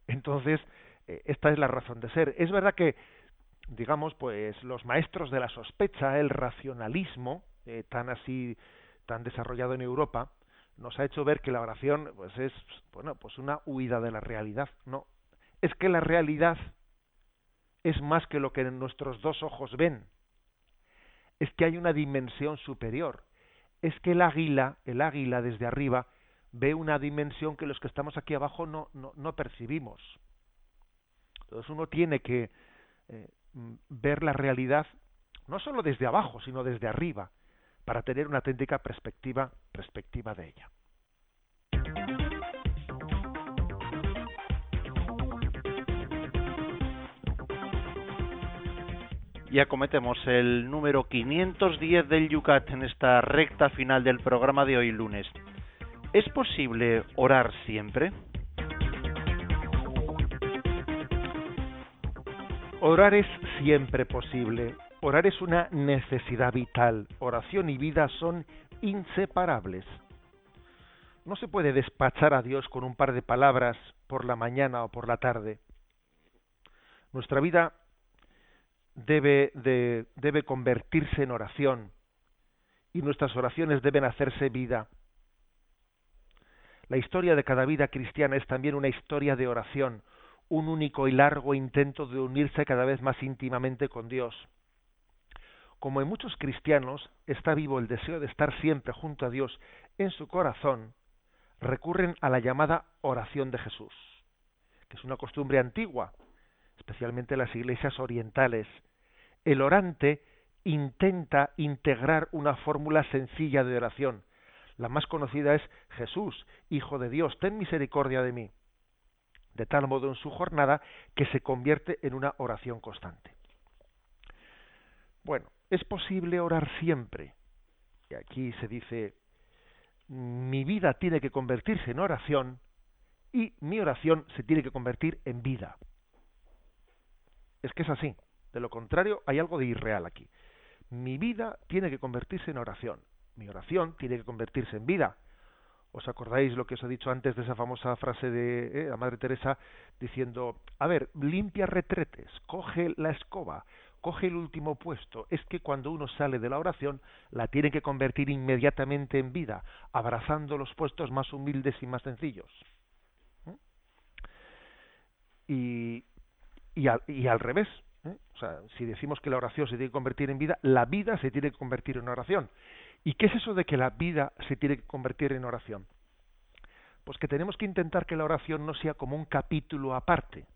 Entonces, esta es la razón de ser. Es verdad que digamos, pues los maestros de la sospecha, el racionalismo, eh, tan así, tan desarrollado en Europa, nos ha hecho ver que la oración, pues es, bueno, pues una huida de la realidad. No, es que la realidad es más que lo que nuestros dos ojos ven. Es que hay una dimensión superior. Es que el águila, el águila desde arriba, ve una dimensión que los que estamos aquí abajo no, no, no percibimos. Entonces uno tiene que eh, ver la realidad no solo desde abajo, sino desde arriba, para tener una auténtica perspectiva, perspectiva de ella. Y acometemos el número 510 del Yucat en esta recta final del programa de hoy lunes. ¿Es posible orar siempre? Orar es siempre posible. Orar es una necesidad vital. Oración y vida son inseparables. No se puede despachar a Dios con un par de palabras por la mañana o por la tarde. Nuestra vida debe, de, debe convertirse en oración y nuestras oraciones deben hacerse vida. La historia de cada vida cristiana es también una historia de oración, un único y largo intento de unirse cada vez más íntimamente con Dios. Como en muchos cristianos está vivo el deseo de estar siempre junto a Dios en su corazón, recurren a la llamada oración de Jesús, que es una costumbre antigua, especialmente en las iglesias orientales. El orante intenta integrar una fórmula sencilla de oración. La más conocida es Jesús, Hijo de Dios, ten misericordia de mí. De tal modo en su jornada que se convierte en una oración constante. Bueno, es posible orar siempre. Y aquí se dice, mi vida tiene que convertirse en oración y mi oración se tiene que convertir en vida. Es que es así. De lo contrario, hay algo de irreal aquí. Mi vida tiene que convertirse en oración. Mi oración tiene que convertirse en vida. ¿Os acordáis lo que os he dicho antes de esa famosa frase de eh, la Madre Teresa diciendo, a ver, limpia retretes, coge la escoba, coge el último puesto? Es que cuando uno sale de la oración, la tiene que convertir inmediatamente en vida, abrazando los puestos más humildes y más sencillos. ¿Mm? Y, y, al, y al revés, ¿eh? o sea, si decimos que la oración se tiene que convertir en vida, la vida se tiene que convertir en oración. ¿Y qué es eso de que la vida se tiene que convertir en oración? Pues que tenemos que intentar que la oración no sea como un capítulo aparte.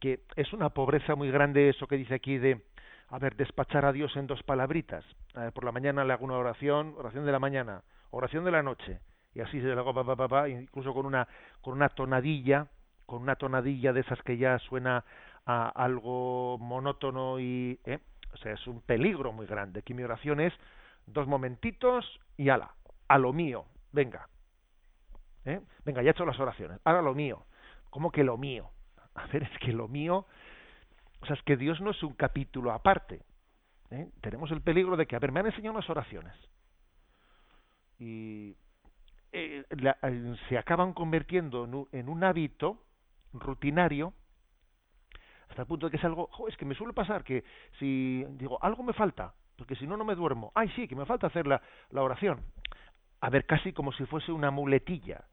Que es una pobreza muy grande eso que dice aquí de, a ver, despachar a Dios en dos palabritas. por la mañana le hago una oración, oración de la mañana, oración de la noche, y así se le hago pa, pa, pa, incluso con una, con una tonadilla, con una tonadilla de esas que ya suena a algo monótono y ¿eh? O sea, es un peligro muy grande. Aquí mi oración es dos momentitos y ala, a lo mío, venga. ¿Eh? Venga, ya he hecho las oraciones, ahora lo mío. ¿Cómo que lo mío? A ver, es que lo mío, o sea, es que Dios no es un capítulo aparte. ¿eh? Tenemos el peligro de que, a ver, me han enseñado unas oraciones y eh, la, eh, se acaban convirtiendo en un, en un hábito rutinario hasta el punto de que es algo, es que me suele pasar que si digo, algo me falta, porque si no, no me duermo, ay, sí, que me falta hacer la, la oración. A ver, casi como si fuese una muletilla,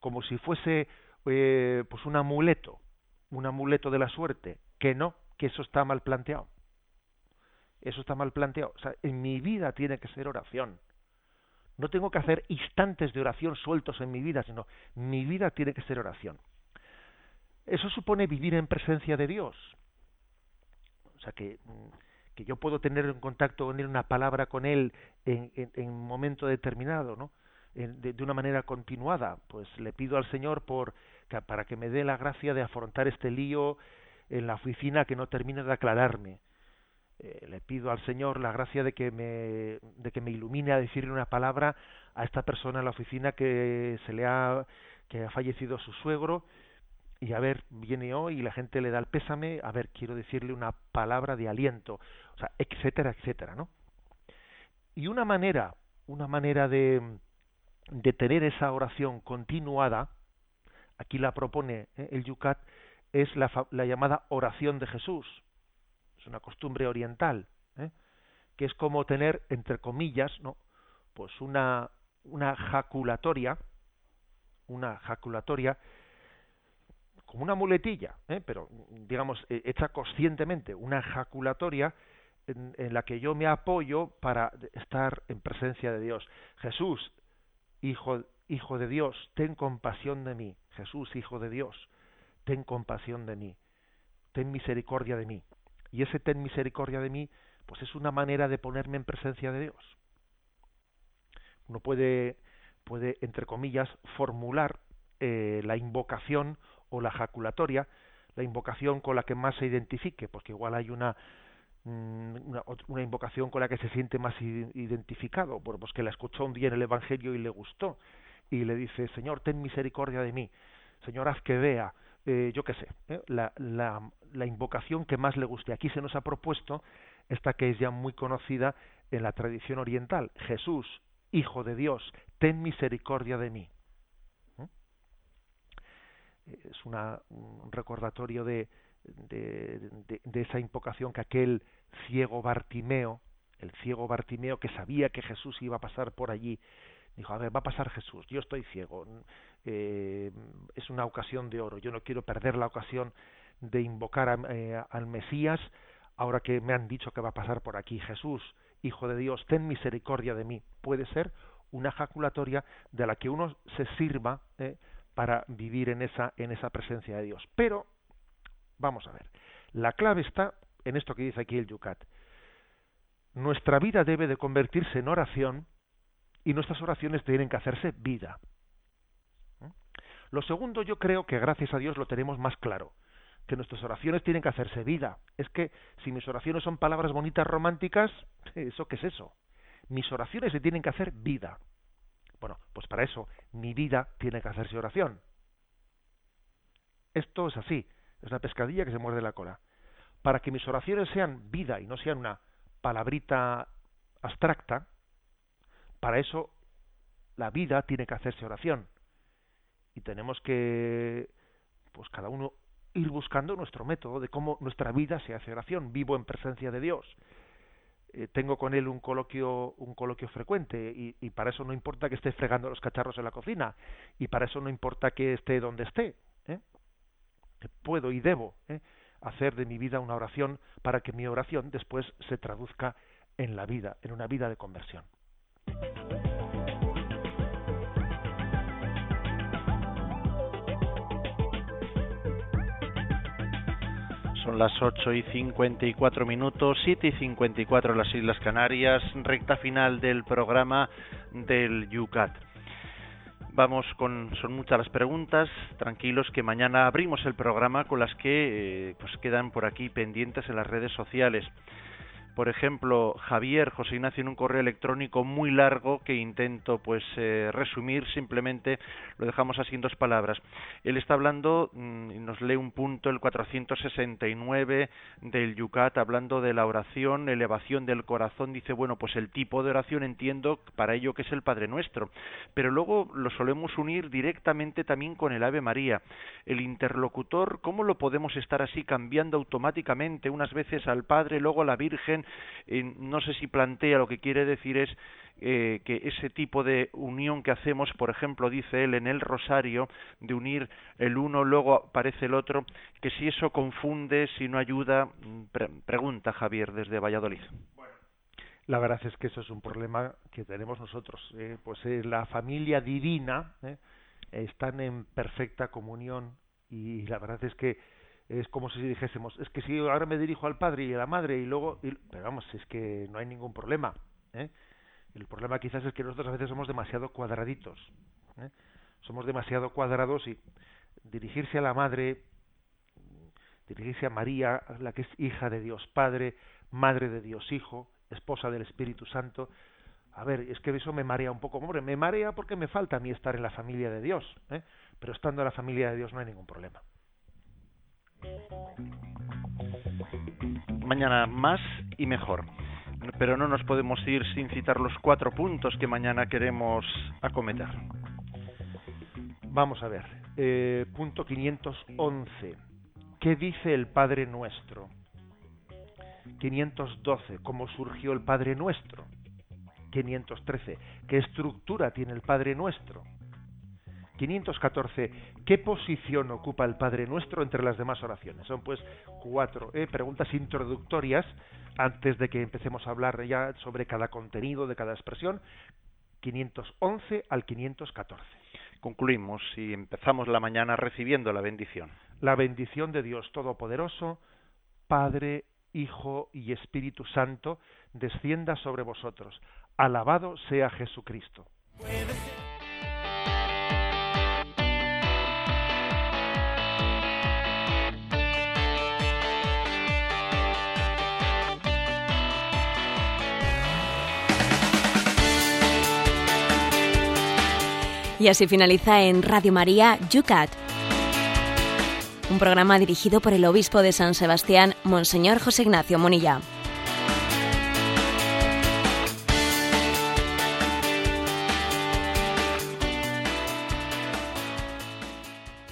como si fuese eh, pues un amuleto, un amuleto de la suerte, que no, que eso está mal planteado. Eso está mal planteado. O sea, en mi vida tiene que ser oración. No tengo que hacer instantes de oración sueltos en mi vida, sino mi vida tiene que ser oración. Eso supone vivir en presencia de Dios. O sea, que, mm, que yo puedo tener en contacto con Él, una palabra con Él en, en, un momento determinado, ¿no? De, de, una manera continuada. Pues le pido al Señor por, para que me dé la gracia de afrontar este lío en la oficina que no termine de aclararme. Eh, le pido al Señor la gracia de que me de que me ilumine a decirle una palabra a esta persona en la oficina que se le ha que ha fallecido su suegro y a ver, viene hoy y la gente le da el pésame, a ver, quiero decirle una palabra de aliento, o sea, etcétera, etcétera, ¿no? Y una manera, una manera de, de tener esa oración continuada, aquí la propone ¿eh? el Yucat, es la, la, llamada oración de Jesús. Es una costumbre oriental, ¿eh? que es como tener, entre comillas, ¿no? Pues una, una jaculatoria, una jaculatoria como una muletilla, ¿eh? pero digamos eh, hecha conscientemente, una ejaculatoria en, la que yo me apoyo para estar en presencia de Dios. Jesús, hijo, Hijo de Dios, ten compasión de mí. Jesús, Hijo de Dios, ten compasión de mí. Ten misericordia de mí. Y ese ten misericordia de mí, pues es una manera de ponerme en presencia de Dios. Uno puede, puede entre comillas, formular eh, la invocación o la jaculatoria, la invocación con la que más se identifique, porque igual hay una, mm, una, una, invocación con la que se siente más identificado, pues que la escuchó un día en el Evangelio y le gustó, y le dice, Señor, ten misericordia de mí, Señor, haz que vea, eh, yo qué sé, ¿eh? la, la, la, invocación que más le guste. Aquí se nos ha propuesto esta que es ya muy conocida en la tradición oriental, Jesús, Hijo de Dios, ten misericordia de mí. Es una, un recordatorio de, de, de, de, esa invocación que aquel ciego Bartimeo, el ciego Bartimeo que sabía que Jesús iba a pasar por allí, dijo, a ver, va a pasar Jesús, yo estoy ciego, eh, es una ocasión de oro, yo no quiero perder la ocasión de invocar a, eh, al Mesías ahora que me han dicho que va a pasar por aquí. Jesús, Hijo de Dios, ten misericordia de mí. Puede ser una jaculatoria de la que uno se sirva eh, para vivir en esa, en esa presencia de Dios. Pero, vamos a ver, la clave está en esto que dice aquí el Yucat. Nuestra vida debe de convertirse en oración y nuestras oraciones tienen que hacerse vida. Lo segundo yo creo que gracias a Dios lo tenemos más claro, que nuestras oraciones tienen que hacerse vida. Es que si mis oraciones son palabras bonitas románticas, ¿eso qué es eso? Mis oraciones se tienen que hacer vida. Bueno, pues para eso mi vida tiene que hacerse oración. Esto es así, es una pescadilla que se muerde la cola. Para que mis oraciones sean vida y no sean una palabrita abstracta, para eso la vida tiene que hacerse oración y tenemos que, pues cada uno ir buscando nuestro método de cómo nuestra vida se hace oración. Vivo en presencia de Dios. Eh, tengo con él un coloquio, un coloquio frecuente y, y, para eso no importa que esté fregando los cacharros en la cocina y para eso no importa que esté donde esté. ¿eh? Puedo y debo ¿eh? hacer de mi vida una oración para que mi oración después se traduzca en la vida, en una vida de conversión. Son las 8 y 54 minutos, 7 y 54 en las Islas Canarias, recta final del programa del Yucat. Vamos con, son muchas las preguntas, tranquilos que mañana abrimos el programa con las que eh, pues quedan por aquí pendientes en las redes sociales por ejemplo, Javier José Ignacio en un correo electrónico muy largo que intento pues eh, resumir, simplemente lo dejamos así en dos palabras. Él está hablando mmm, y nos lee un punto el 469 del Yucat hablando de la oración, elevación del corazón, dice, bueno, pues el tipo de oración entiendo para ello que es el Padre Nuestro, pero luego lo solemos unir directamente también con el Ave María. El interlocutor, ¿cómo lo podemos estar así cambiando automáticamente unas veces al Padre, luego a la Virgen eh, no sé si plantea lo que quiere decir es eh, que ese tipo de unión que hacemos, por ejemplo, dice él en el rosario, de unir el uno, luego aparece el otro, que si eso confunde, si no ayuda, pre pregunta Javier desde Valladolid. Bueno. La verdad es que eso es un problema que tenemos nosotros. Eh, pues eh, la familia divina eh, están en perfecta comunión y la verdad es que es como si dijésemos, es que si ahora me dirijo al padre y a la madre y luego, y, pero vamos, es que no hay ningún problema. ¿eh? El problema quizás es que nosotros a veces somos demasiado cuadraditos. ¿eh? Somos demasiado cuadrados y dirigirse a la madre, dirigirse a María, la que es hija de Dios Padre, madre de Dios Hijo, esposa del Espíritu Santo, a ver, es que eso me marea un poco. Hombre, me marea porque me falta a mí estar en la familia de Dios, ¿eh? pero estando en la familia de Dios no hay ningún problema. Mañana más y mejor. Pero no nos podemos ir sin citar los cuatro puntos que mañana queremos acometer. Vamos a ver. Eh, punto 511. ¿Qué dice el Padre Nuestro? 512. ¿Cómo surgió el Padre Nuestro? 513. ¿Qué estructura tiene el Padre Nuestro? 514. ¿Qué posición ocupa el Padre Nuestro entre las demás oraciones? Son pues cuatro eh, preguntas introductorias antes de que empecemos a hablar ya sobre cada contenido de cada expresión. 511 al 514. concluimos y empezamos la mañana recibiendo la bendición. La bendición de Dios Todopoderoso, Padre, Hijo y Espíritu Santo, descienda sobre vosotros. Alabado sea Jesucristo. Y así finaliza en Radio María Yucat, un programa dirigido por el obispo de San Sebastián, Monseñor José Ignacio Monilla.